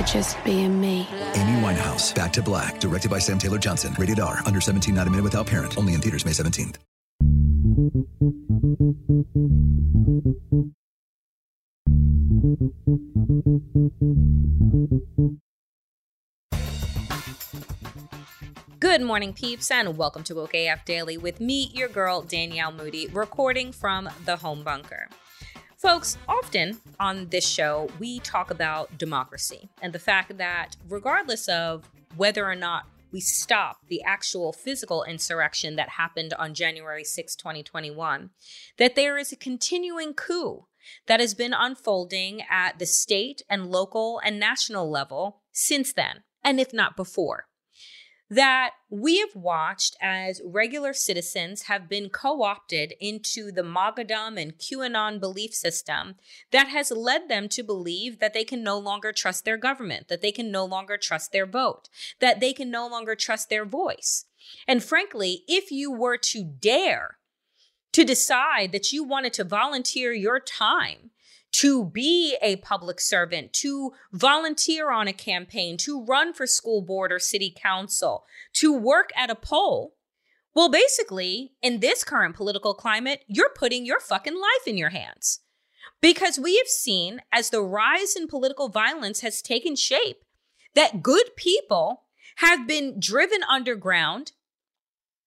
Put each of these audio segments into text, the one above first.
for just being me. Amy Winehouse, Back to Black, directed by Sam Taylor Johnson. Rated R, under 17, not a minute without parent. Only in theaters May 17th. Good morning, peeps, and welcome to Woke AF Daily with me, your girl, Danielle Moody, recording from the home bunker. Folks, often on this show, we talk about democracy and the fact that regardless of whether or not we stop the actual physical insurrection that happened on January 6, 2021, that there is a continuing coup that has been unfolding at the state and local and national level since then, and if not before that we have watched as regular citizens have been co opted into the MAGAdom and QAnon belief system that has led them to believe that they can no longer trust their government, that they can no longer trust their vote, that they can no longer trust their voice. And frankly, if you were to dare to decide that you wanted to volunteer your time to be a public servant, to volunteer on a campaign, to run for school board or city council, to work at a poll. Well, basically, in this current political climate, you're putting your fucking life in your hands. Because we have seen as the rise in political violence has taken shape, that good people have been driven underground,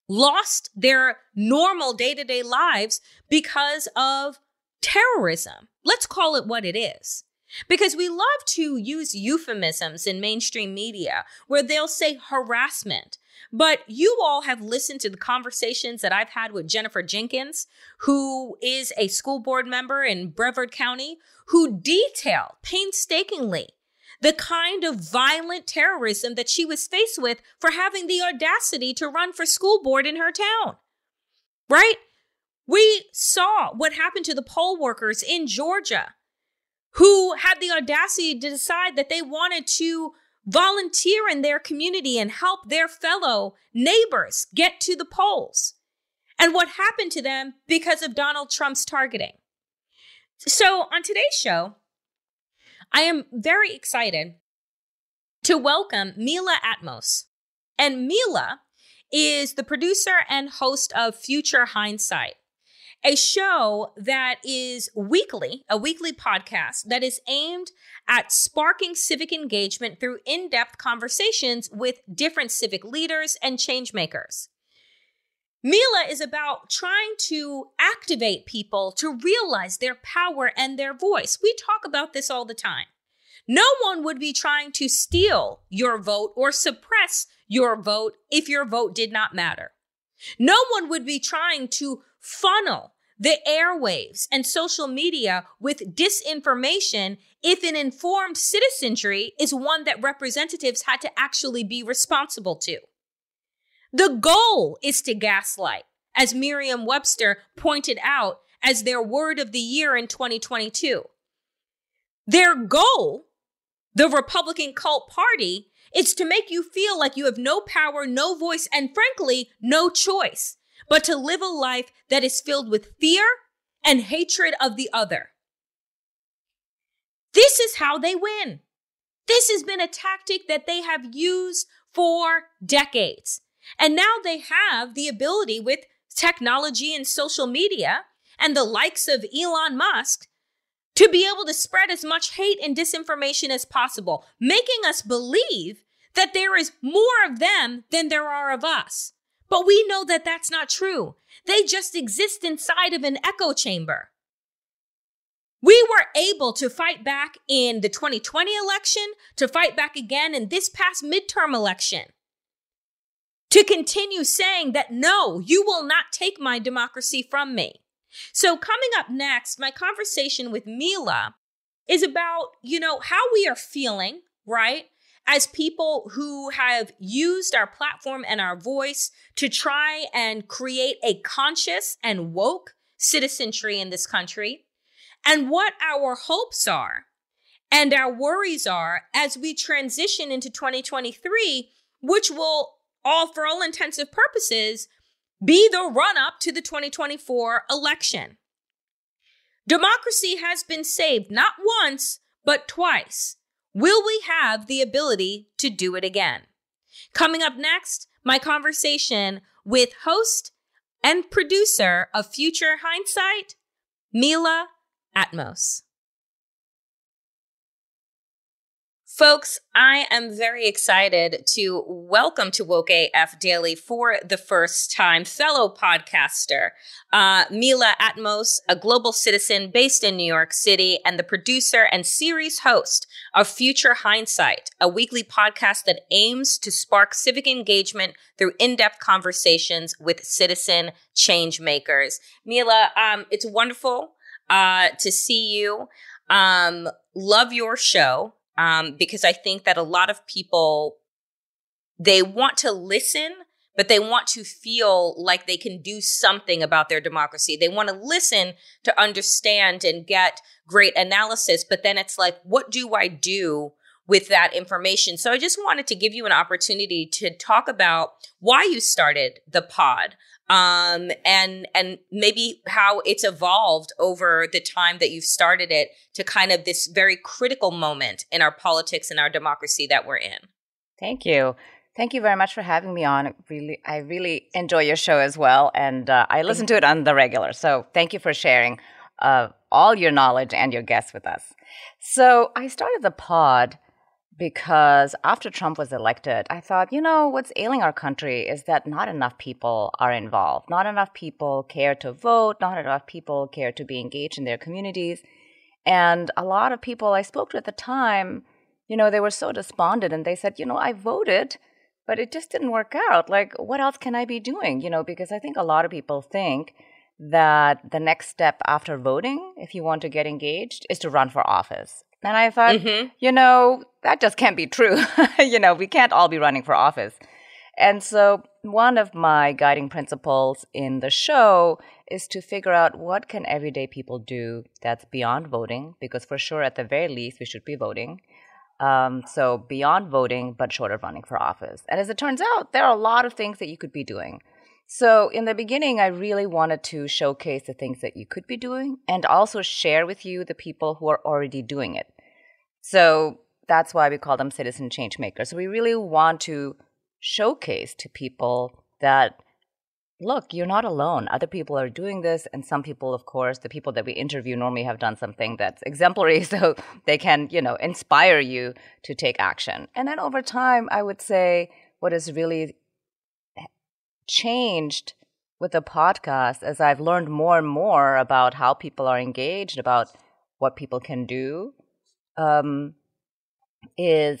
lost their normal day to day lives because of terrorism. Let's call it what it is. Because we love to use euphemisms in mainstream media where they'll say harassment. But you all have listened to the conversations that I've had with Jennifer Jenkins, who is a school board member in Brevard County, who detail painstakingly the kind of violent terrorism that she was faced with for having the audacity to run for school board in her town. Right? We saw what happened to the poll workers in Georgia who had the audacity to decide that they wanted to volunteer in their community and help their fellow neighbors get to the polls. And what happened to them because of Donald Trump's targeting. So, on today's show, I am very excited to welcome Mila Atmos. And Mila is the producer and host of Future Hindsight a show that is weekly, a weekly podcast that is aimed at sparking civic engagement through in depth conversations with different civic leaders and changemakers. Mila is about trying to activate people to realize their power and their voice. We talk about this all the time. No one would be trying to steal your vote or suppress your vote if your vote did not matter. No one would be trying to funnel the airwaves and social media with disinformation if an informed citizenry is one that representatives had to actually be responsible to. The goal is to gaslight, as Merriam Webster pointed out as their word of the year in 2022. Their goal, the Republican cult party, is to make you feel like you have no power, no voice, and frankly, no choice but to live a life that is filled with fear and hatred of the other. This is how they win. This has been a tactic that they have used for decades. And now they have the ability with technology and social media and the likes of Elon Musk to be able to spread as much hate and disinformation as possible, making us believe that there is more of them than there are of us. But we know that that's not true. They just exist inside of an echo chamber. We were able to fight back in the 2020 election, to fight back again in this past midterm election, to continue saying that no, you will not take my democracy from me. So, coming up next, my conversation with Mila is about, you know, how we are feeling, right? As people who have used our platform and our voice to try and create a conscious and woke citizenry in this country, and what our hopes are and our worries are as we transition into 2023, which will all, for all intensive purposes, be the run up to the 2024 election. Democracy has been saved not once, but twice. Will we have the ability to do it again? Coming up next, my conversation with host and producer of Future Hindsight, Mila Atmos. Folks, I am very excited to welcome to Woke AF Daily for the first time fellow podcaster, uh, Mila Atmos, a global citizen based in New York City and the producer and series host of Future Hindsight, a weekly podcast that aims to spark civic engagement through in-depth conversations with citizen change makers. Mila, um, it's wonderful uh, to see you. Um, love your show um, because I think that a lot of people they want to listen, but they want to feel like they can do something about their democracy. They want to listen to understand and get great analysis, but then it's like, what do I do? with that information. So I just wanted to give you an opportunity to talk about why you started the pod um, and and maybe how it's evolved over the time that you've started it to kind of this very critical moment in our politics and our democracy that we're in. Thank you. Thank you very much for having me on. really, I really enjoy your show as well, and uh, I listen to it on the regular. So thank you for sharing uh, all your knowledge and your guests with us. So I started the pod because after Trump was elected, I thought, you know, what's ailing our country is that not enough people are involved. Not enough people care to vote. Not enough people care to be engaged in their communities. And a lot of people I spoke to at the time, you know, they were so despondent and they said, you know, I voted, but it just didn't work out. Like, what else can I be doing? You know, because I think a lot of people think that the next step after voting, if you want to get engaged, is to run for office. And I thought, mm-hmm. you know, that just can't be true. you know, we can't all be running for office. And so one of my guiding principles in the show is to figure out what can everyday people do that's beyond voting, because for sure, at the very least, we should be voting. Um, so beyond voting, but short of running for office. And as it turns out, there are a lot of things that you could be doing. So in the beginning, I really wanted to showcase the things that you could be doing and also share with you the people who are already doing it. So that's why we call them citizen change makers. So we really want to showcase to people that look, you're not alone. Other people are doing this, and some people, of course, the people that we interview normally have done something that's exemplary, so they can, you know, inspire you to take action. And then over time, I would say what has really changed with the podcast as I've learned more and more about how people are engaged, about what people can do, um, is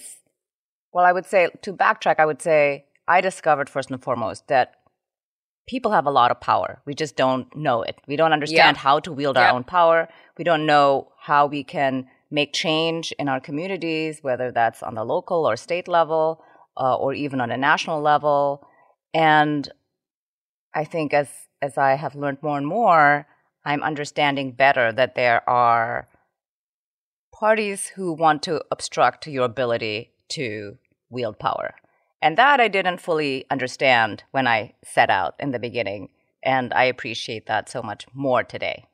well, I would say to backtrack, I would say I discovered first and foremost that people have a lot of power. We just don't know it. We don't understand how to wield our own power. We don't know how we can make change in our communities, whether that's on the local or state level, uh, or even on a national level. And I think as as I have learned more and more, I'm understanding better that there are parties who want to obstruct your ability to wield power. And that I didn't fully understand when I set out in the beginning. And I appreciate that so much more today.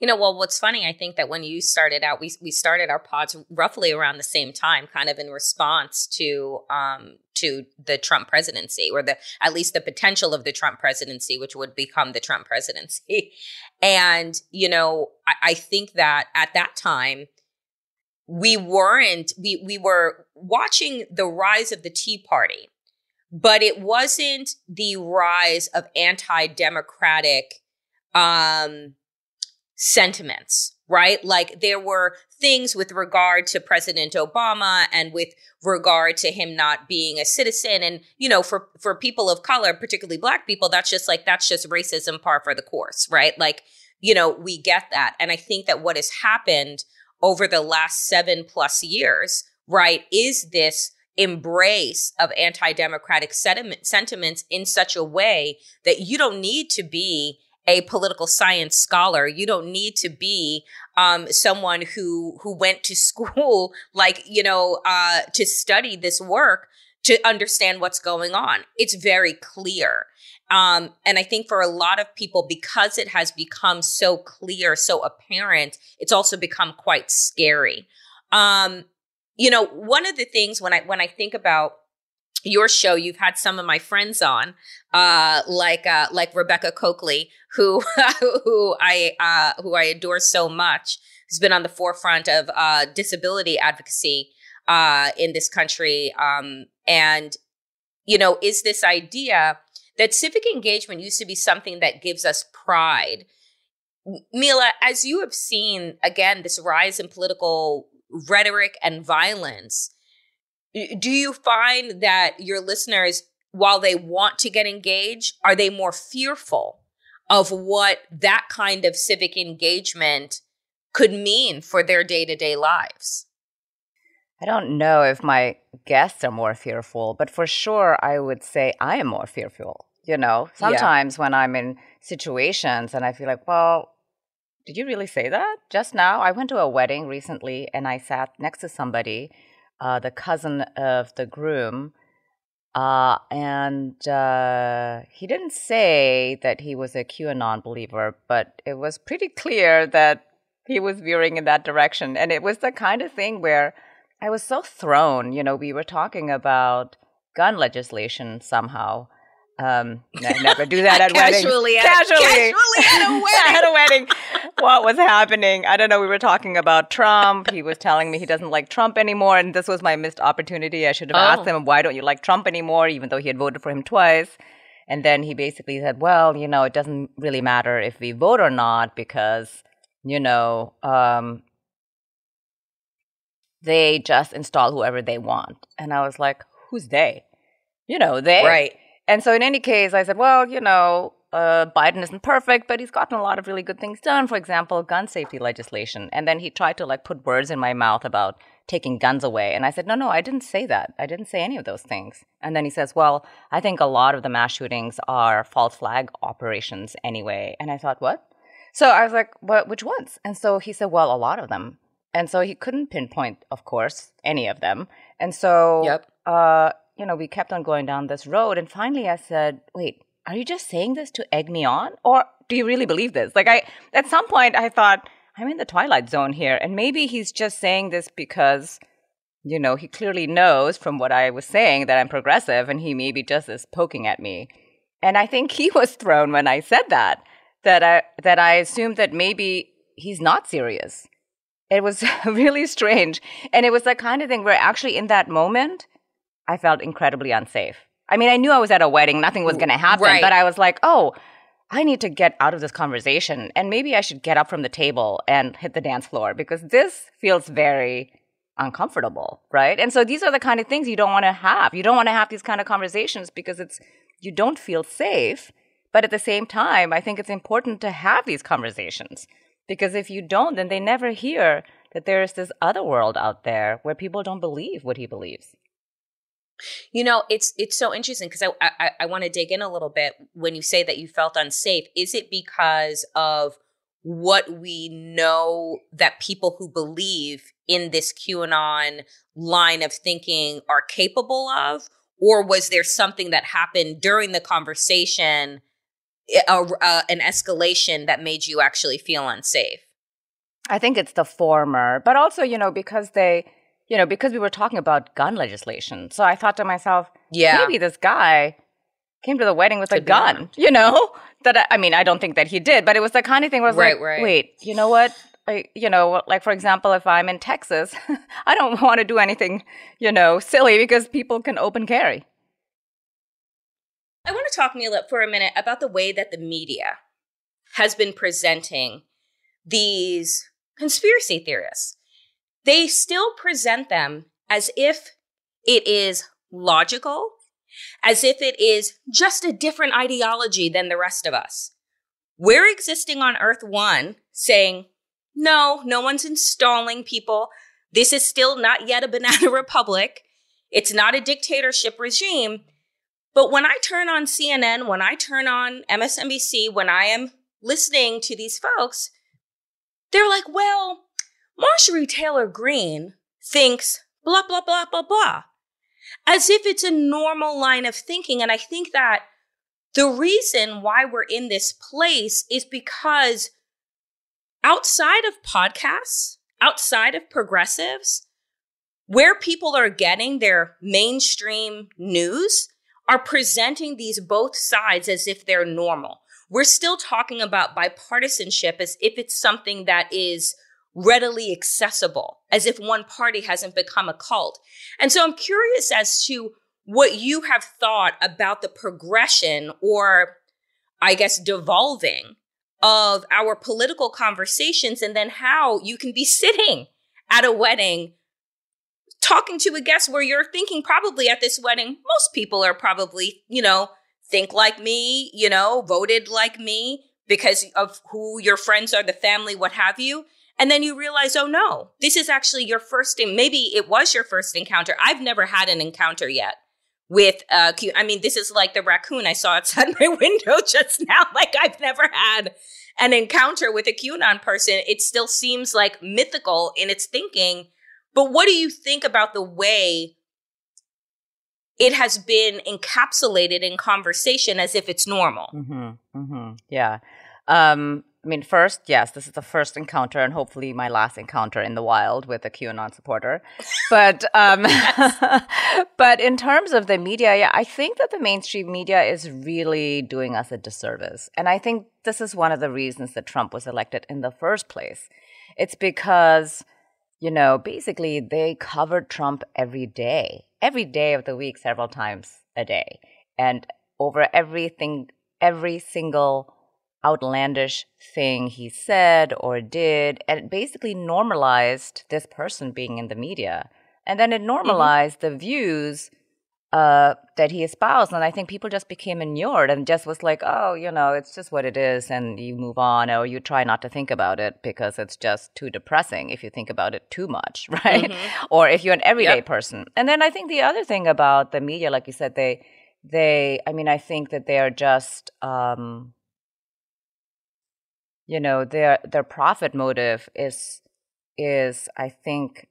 You know, well, what's funny, I think that when you started out, we we started our pods roughly around the same time, kind of in response to um to the Trump presidency, or the at least the potential of the Trump presidency, which would become the Trump presidency. And you know, I, I think that at that time, we weren't we we were watching the rise of the Tea Party, but it wasn't the rise of anti-democratic um sentiments, right? Like there were things with regard to President Obama and with regard to him not being a citizen. And, you know, for, for people of color, particularly black people, that's just like, that's just racism par for the course, right? Like, you know, we get that. And I think that what has happened over the last seven plus years, right, is this embrace of anti-democratic sentiment, sentiments in such a way that you don't need to be a political science scholar. You don't need to be um, someone who who went to school, like you know, uh, to study this work to understand what's going on. It's very clear. Um, and I think for a lot of people, because it has become so clear, so apparent, it's also become quite scary. Um, you know, one of the things when I when I think about your show, you've had some of my friends on, uh, like uh, like Rebecca Cokley who who I uh, who I adore so much, who's been on the forefront of uh, disability advocacy uh, in this country, um, and you know, is this idea that civic engagement used to be something that gives us pride. Mila, as you have seen again this rise in political rhetoric and violence do you find that your listeners, while they want to get engaged, are they more fearful of what that kind of civic engagement could mean for their day to day lives? I don't know if my guests are more fearful, but for sure, I would say I am more fearful. You know, sometimes yeah. when I'm in situations and I feel like, well, did you really say that just now? I went to a wedding recently and I sat next to somebody uh, the cousin of the groom. Uh, and uh, he didn't say that he was a QAnon believer, but it was pretty clear that he was veering in that direction. And it was the kind of thing where I was so thrown. You know, we were talking about gun legislation somehow. Um, never do that at casually weddings. At, casually, casually at a wedding. at a wedding. What was happening? I don't know. We were talking about Trump. He was telling me he doesn't like Trump anymore, and this was my missed opportunity. I should have oh. asked him, "Why don't you like Trump anymore?" Even though he had voted for him twice. And then he basically said, "Well, you know, it doesn't really matter if we vote or not because, you know, um, they just install whoever they want." And I was like, "Who's they?" You know, they. Right and so, in any case, I said, well, you know, uh, Biden isn't perfect, but he's gotten a lot of really good things done. For example, gun safety legislation. And then he tried to like put words in my mouth about taking guns away. And I said, no, no, I didn't say that. I didn't say any of those things. And then he says, well, I think a lot of the mass shootings are false flag operations anyway. And I thought, what? So I was like, what, which ones? And so he said, well, a lot of them. And so he couldn't pinpoint, of course, any of them. And so yep. uh, you know, we kept on going down this road. And finally I said, wait, are you just saying this to egg me on? Or do you really believe this? Like, I, at some point, I thought, I'm in the twilight zone here. And maybe he's just saying this because, you know, he clearly knows from what I was saying that I'm progressive and he maybe just is poking at me. And I think he was thrown when I said that, that I, that I assumed that maybe he's not serious. It was really strange. And it was the kind of thing where actually in that moment, I felt incredibly unsafe. I mean, I knew I was at a wedding, nothing was going to happen, right. but I was like, oh, I need to get out of this conversation and maybe I should get up from the table and hit the dance floor because this feels very uncomfortable, right? And so these are the kind of things you don't want to have. You don't want to have these kind of conversations because it's you don't feel safe, but at the same time, I think it's important to have these conversations because if you don't, then they never hear that there is this other world out there where people don't believe what he believes. You know, it's it's so interesting because I I, I want to dig in a little bit when you say that you felt unsafe. Is it because of what we know that people who believe in this QAnon line of thinking are capable of? Or was there something that happened during the conversation eh, a, a, an escalation that made you actually feel unsafe? I think it's the former, but also, you know, because they, you know, because we were talking about gun legislation. So I thought to myself, Yeah. maybe this guy came to the wedding with a Could be gun, armed. you know? That I, I mean, I don't think that he did, but it was the kind of thing where I was Right, like, right. wait, you know what? I, you know, like for example, if I'm in Texas, I don't want to do anything, you know, silly because people can open carry. I want to talk, Mila, for a minute about the way that the media has been presenting these conspiracy theorists. They still present them as if it is logical, as if it is just a different ideology than the rest of us. We're existing on Earth One saying, no, no one's installing people. This is still not yet a banana republic. It's not a dictatorship regime. But when I turn on CNN, when I turn on MSNBC, when I am listening to these folks, they're like, well, Marjorie Taylor Greene thinks blah, blah, blah, blah, blah, as if it's a normal line of thinking. And I think that the reason why we're in this place is because outside of podcasts, outside of progressives, where people are getting their mainstream news are presenting these both sides as if they're normal. We're still talking about bipartisanship as if it's something that is readily accessible, as if one party hasn't become a cult. And so I'm curious as to what you have thought about the progression or, I guess, devolving of our political conversations and then how you can be sitting at a wedding talking to a guest where you're thinking probably at this wedding, most people are probably, you know, think like me, you know, voted like me because of who your friends are, the family, what have you. And then you realize, oh no, this is actually your first, and maybe it was your first encounter. I've never had an encounter yet with, uh, I mean, this is like the raccoon I saw outside my window just now. Like I've never had an encounter with a QAnon person. It still seems like mythical in its thinking. But what do you think about the way it has been encapsulated in conversation as if it's normal? Mm-hmm. Mm-hmm. Yeah. Um, I mean, first, yes, this is the first encounter and hopefully my last encounter in the wild with a QAnon supporter. But um, but in terms of the media, yeah, I think that the mainstream media is really doing us a disservice. And I think this is one of the reasons that Trump was elected in the first place. It's because, you know, basically they covered Trump every day, every day of the week, several times a day. And over everything, every single outlandish thing he said or did, and it basically normalized this person being in the media. And then it normalized the views uh, that he espoused. And I think people just became inured and just was like, oh, you know, it's just what it is. And you move on or you try not to think about it because it's just too depressing if you think about it too much, right? Or if you're an everyday Yep. person. And then I think the other thing about the media, like you said, they, they, I mean, I think that they are just, um, you know, their their profit motive is is I think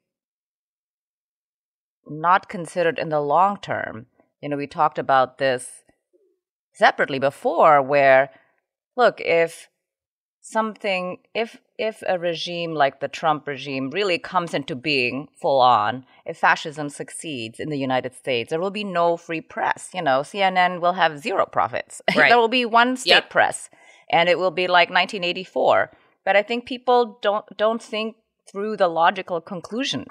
not considered in the long term. You know, we talked about this separately before where look, if something if if a regime like the Trump regime really comes into being full on, if fascism succeeds in the United States, there will be no free press. You know, CNN will have zero profits. Right. there will be one state Yep. press and it will be like 1984. But I think people don't don't think through the logical conclusion,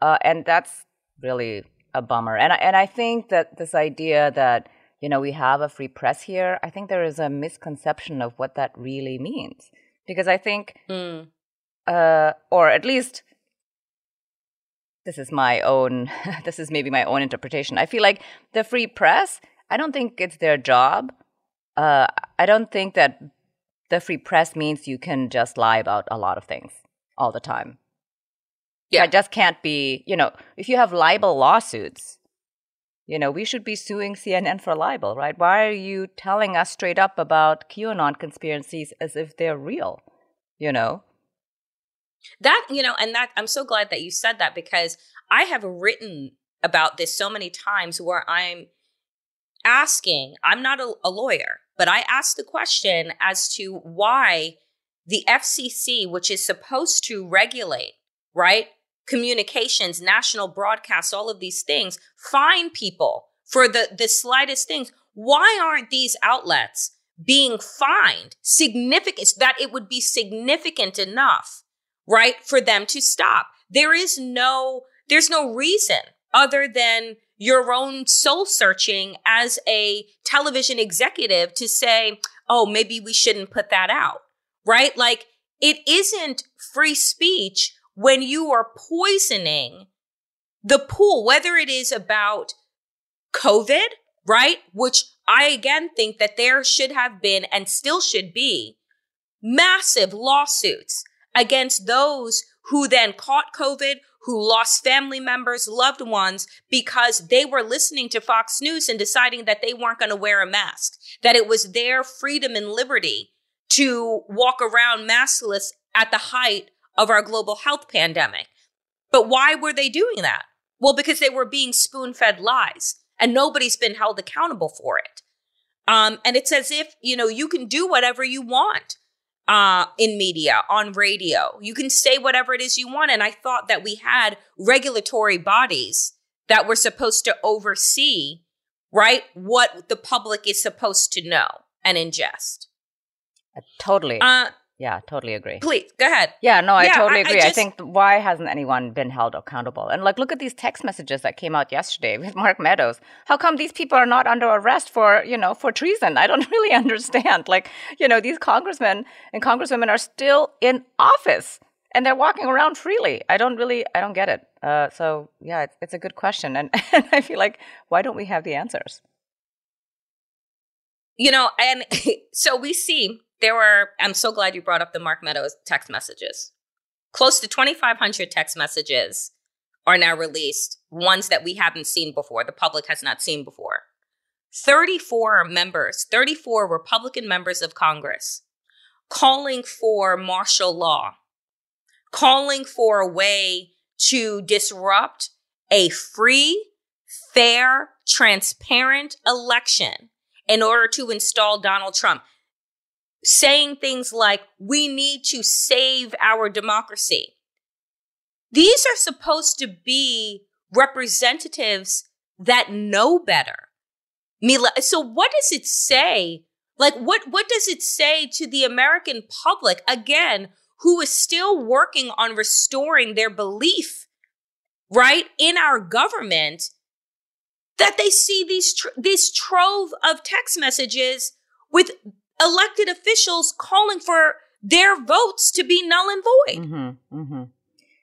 uh, and that's really a bummer. And I, and I think that this idea that you know we have a free press here, I think there is a misconception of what that really means because I think, uh, or at least this is my own this is maybe my own interpretation i feel like the free press i don't think it's their job uh, i don't think that the free press means you can just lie about a lot of things all the time. Yeah. that just can't be you know if you have libel lawsuits you know we should be suing cnn for libel right? Why are you telling us straight up about qanon conspiracies as if they're real you know? That, you know, and that I'm so glad that you said that because I have written about this so many times where I'm asking, I'm not a, a lawyer, but I asked the question as to why the FCC, which is supposed to regulate, right? Communications, national broadcasts, all of these things, fine people for the, the slightest things. Why aren't these outlets being fined significant that it would be significant enough, right, for them to stop? There is no, there's no reason other than your own soul searching as a television executive to say, oh, maybe we shouldn't put that out, right? Like it isn't free speech when you are poisoning the pool, whether it is about COVID, right? Which I again think that there should have been and still should be massive lawsuits against those who then caught COVID, who lost family members, loved ones, because they were listening to Fox News and deciding that they weren't going to wear a mask, that it was their freedom and liberty to walk around maskless at the height of our global health pandemic. But why were they doing that? Well, because they were being spoon fed lies and nobody's been held accountable for it. Um, and it's as if, you know, you can do whatever you want uh, in media, on radio. You can say whatever it is you want. And I thought that we had regulatory bodies that were supposed to oversee, right, what the public is supposed to know and ingest. totally. Uh, yeah, totally agree. Please go ahead. Yeah, no, I Yeah, totally I- I agree. I, think why hasn't anyone been held accountable? And like, look at these text messages that came out yesterday with Mark Meadows. How come these people are not under arrest for, you know, for treason? I don't really understand. Like, you know, these congressmen and congresswomen are still in office and they're walking around freely. I don't really, I don't get it. Uh, so yeah, it's, it's a good question, and, and I feel like why don't we have the answers? You know, and so we see there were, I'm so glad you brought up the Mark Meadows text messages. Close to 2,500 text messages are now released, ones that we haven't seen before, the public has not seen before. 34 members, 34 Republican members of Congress calling for martial law, calling for a way to disrupt a free, fair, transparent election in order to install Donald Trump. Saying things like, we need to save our democracy. These are supposed to be representatives that know better. Mila, so what does it say? Like, what, what does it say to the American public, again, who is still working on restoring their belief, right, in our government, that they see these, tr- this trove of text messages with elected officials calling for their votes to be null and void? Mm-hmm, mm-hmm.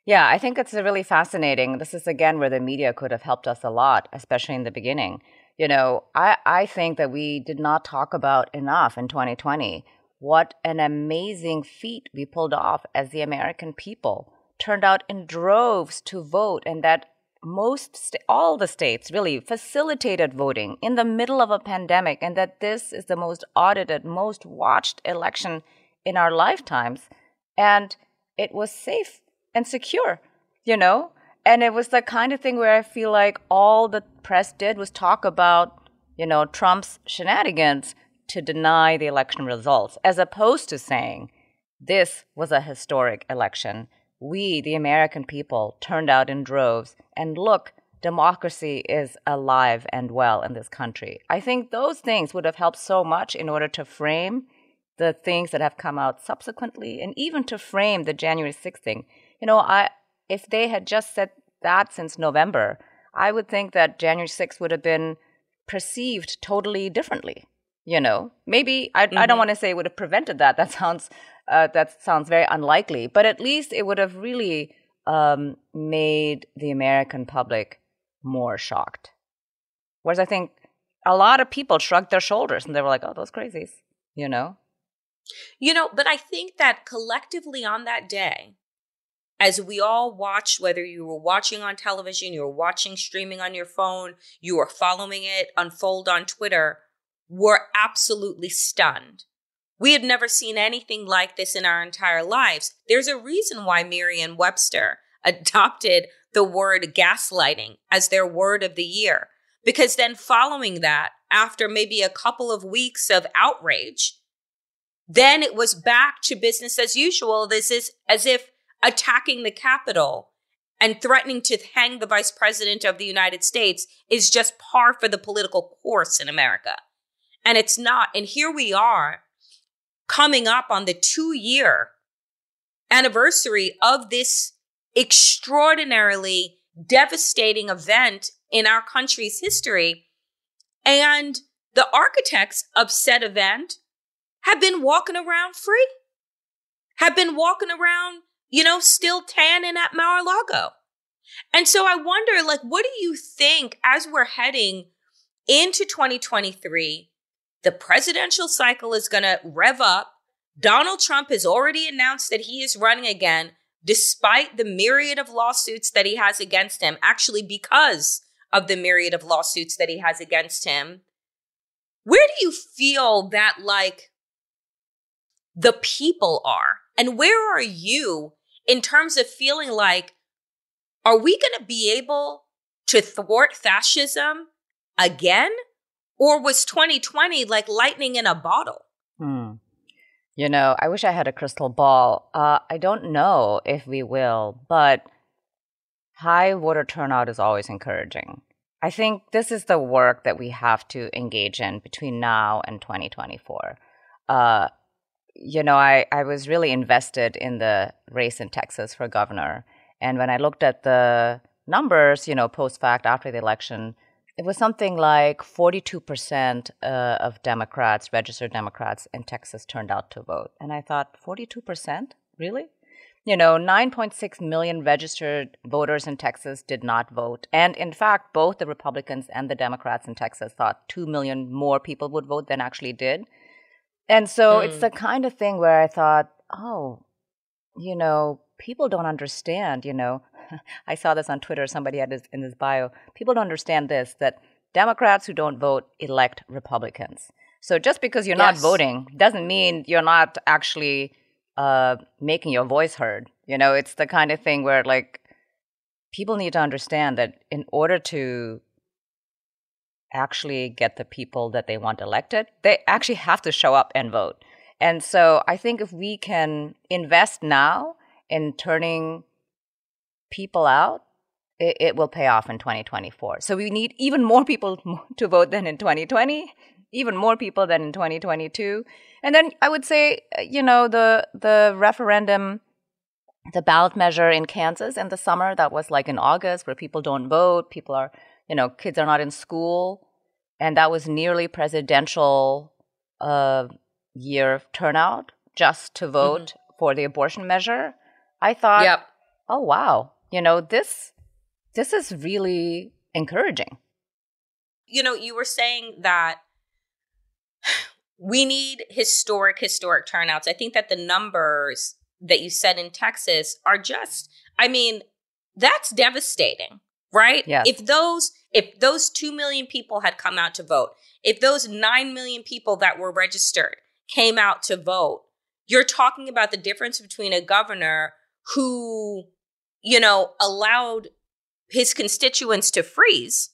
Yeah, I think it's really fascinating. This is again where the media could have helped us a lot, especially in the beginning. You know, I, I think that we did not talk about enough in 2020 what an amazing feat we pulled off as the American people turned out in droves to vote, and that most all the states really facilitated voting in the middle of a pandemic, and that this is the most audited, most watched election in our lifetimes, and it was safe and secure, you know? And it was the kind of thing where I feel like all the press did was talk about, you know, Trump's shenanigans to deny the election results, as opposed to saying, this was a historic election. We, the American people, turned out in droves, and look, democracy is alive and well in this country. I think those things would have helped so much in order to frame the things that have come out subsequently and even to frame the January 6th thing. You know, I if they had just said that since November, I would think that January 6th would have been perceived totally differently. You know, maybe I, I don't mm-hmm. want to say it would have prevented that. That sounds uh, that sounds very unlikely. But at least it would have really um, made the American public more shocked. Whereas I think a lot of people shrugged their shoulders and they were like, "Oh, those crazies," you know. You know, but I think that collectively on that day, as we all watched, whether you were watching on television, you were watching streaming on your phone, you were following it unfold on Twitter, were absolutely stunned. We had never seen anything like this in our entire lives. There's a reason why Merriam Webster adopted the word gaslighting as their word of the year. Because then following that, after maybe a couple of weeks of outrage, then it was back to business as usual. This is as if attacking the Capitol and threatening to hang the vice president of the United States is just par for the political course in America. And it's not. And here we are coming up on the two year anniversary of this extraordinarily devastating event in our country's history. And the architects of said event have been walking around free, have been walking around, you know, still tanning at Mar-a-Lago. And so I wonder, like, what do you think as we're heading into 2023? The presidential cycle is going to rev up. Donald Trump has already announced that he is running again, despite the myriad of lawsuits that he has against him, actually, because of the myriad of lawsuits that he has against him. Where do you feel that, like, the people are? And where are you in terms of feeling like, are we going to be able to thwart fascism again? Or was 2020 like lightning in a bottle? Hmm. You know, I wish I had a crystal ball. Uh, I don't know if we will, but high voter turnout is always encouraging. I think this is the work that we have to engage in between now and 2024. Uh, you know, I, I was really invested in the race in Texas for governor. And when I looked at the numbers, you know, post fact after the election, it was something like 42% uh, of Democrats, registered Democrats in Texas, turned out to vote. And I thought, 42%? Really? You know, 9.6 million registered voters in Texas did not vote. And in fact, both the Republicans and the Democrats in Texas thought 2 million more people would vote than actually did. And so mm. it's the kind of thing where I thought, oh, you know, people don't understand, you know. I saw this on Twitter, somebody had this in his bio. People don't understand this that Democrats who don't vote elect Republicans. So just because you're yes. not voting doesn't mean you're not actually uh, making your voice heard. You know, it's the kind of thing where like people need to understand that in order to actually get the people that they want elected, they actually have to show up and vote. And so I think if we can invest now in turning people out, it, it, will pay off in 2024. So we need even more people to vote than in 2020, even more people than in 2022. And then I would say, uh, you know, the the referendum, the ballot measure in Kansas in the summer that was like in August, where people don't vote, people are you know, kids are not in school. And that was nearly presidential uh, year of turnout just to vote mm-hmm. for the abortion measure. I thought, yep. oh wow, you know this this is really encouraging. You know, you were saying that we need historic, historic turnouts. I think that the numbers that you said in Texas are just, I mean, that's devastating right? Yes. If those if those 2 million people had come out to vote, if those 9 million people that were registered came out to vote, you're talking about the difference between a governor who, you know, allowed his constituents to freeze,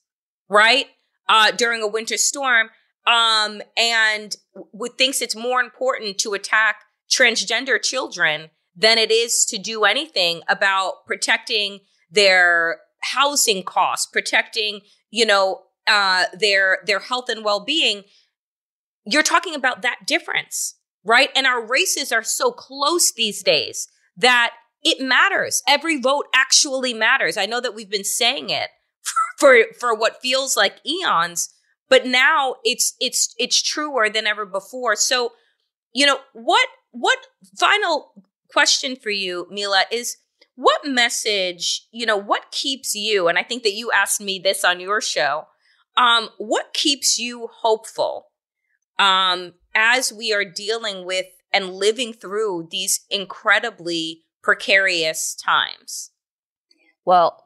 right? Uh, during a winter storm, um, and w- thinks it's more important to attack transgender children than it is to do anything about protecting their housing costs, protecting, you know, uh, their their health and well being. You're talking about that difference, right? And our races are so close these days that it matters. Every vote actually matters. I know that we've been saying it for for what feels like eons, but now it's it's it's truer than ever before. So, you know, what what final question for you, Mila, is what message, you know, what keeps you, and I think that you asked me this on your show, um, what keeps you hopeful um, as we are dealing with and living through these incredibly precarious times? Well,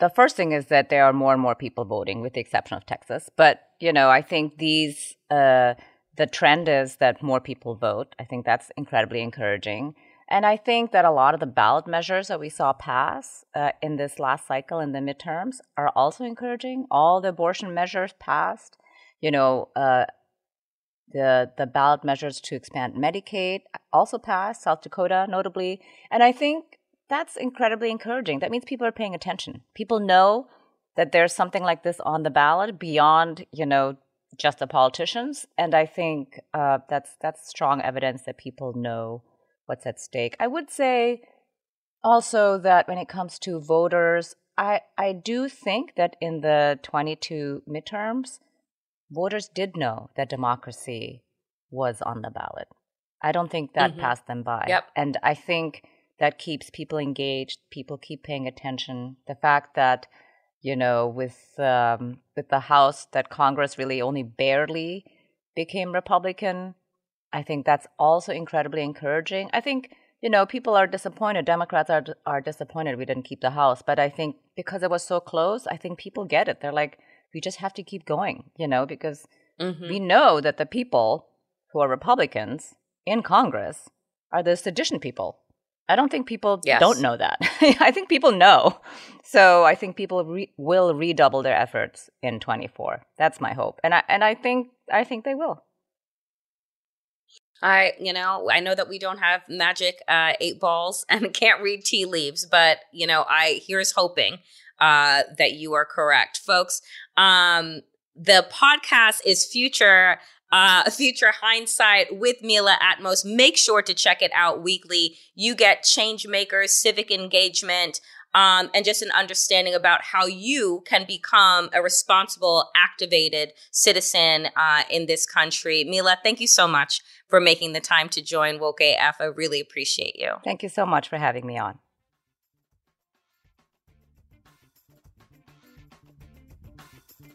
the first thing is that there are more and more people voting, with the exception of Texas. But you know, I think these uh, the trend is that more people vote. I think that's incredibly encouraging. And I think that a lot of the ballot measures that we saw pass uh, in this last cycle in the midterms are also encouraging. All the abortion measures passed. you know, uh, the the ballot measures to expand Medicaid also passed, South Dakota notably, and I think that's incredibly encouraging. That means people are paying attention. People know that there's something like this on the ballot beyond, you know, just the politicians, and I think uh, that's that's strong evidence that people know what's at stake. I would say also that when it comes to voters, I I do think that in the 22 midterms voters did know that democracy was on the ballot. I don't think that mm-hmm. passed them by. Yep. And I think that keeps people engaged. People keep paying attention. The fact that, you know, with um, with the House, that Congress really only barely became Republican. I think that's also incredibly encouraging. I think you know people are disappointed. Democrats are are disappointed we didn't keep the House, but I think because it was so close, I think people get it. They're like, we just have to keep going, you know, because mm-hmm. we know that the people who are Republicans in Congress are the sedition people. I don't think people yes. don't know that. I think people know. So I think people re- will redouble their efforts in 24. That's my hope. And I and I think I think they will. I, you know, I know that we don't have magic uh, eight balls and can't read tea leaves, but you know, I here's hoping uh, that you are correct, folks. Um, the podcast is future uh, future hindsight with Mila Atmos. Make sure to check it out weekly. You get change makers, civic engagement, um, and just an understanding about how you can become a responsible, activated citizen uh, in this country. Mila, thank you so much for making the time to join Woke AF. I really appreciate you. Thank you so much for having me on.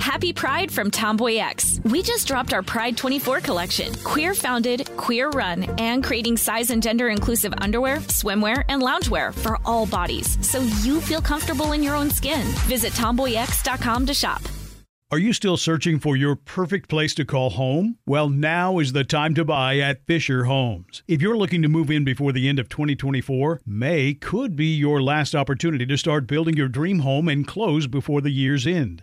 Happy Pride from Tomboy X. We just dropped our Pride 24 collection. Queer founded, queer run, and creating size and gender inclusive underwear, swimwear, and loungewear for all bodies so you feel comfortable in your own skin. Visit tomboyx.com to shop. Are you still searching for your perfect place to call home? Well, now is the time to buy at Fisher Homes. If you're looking to move in before the end of 2024, May could be your last opportunity to start building your dream home and close before the year's end.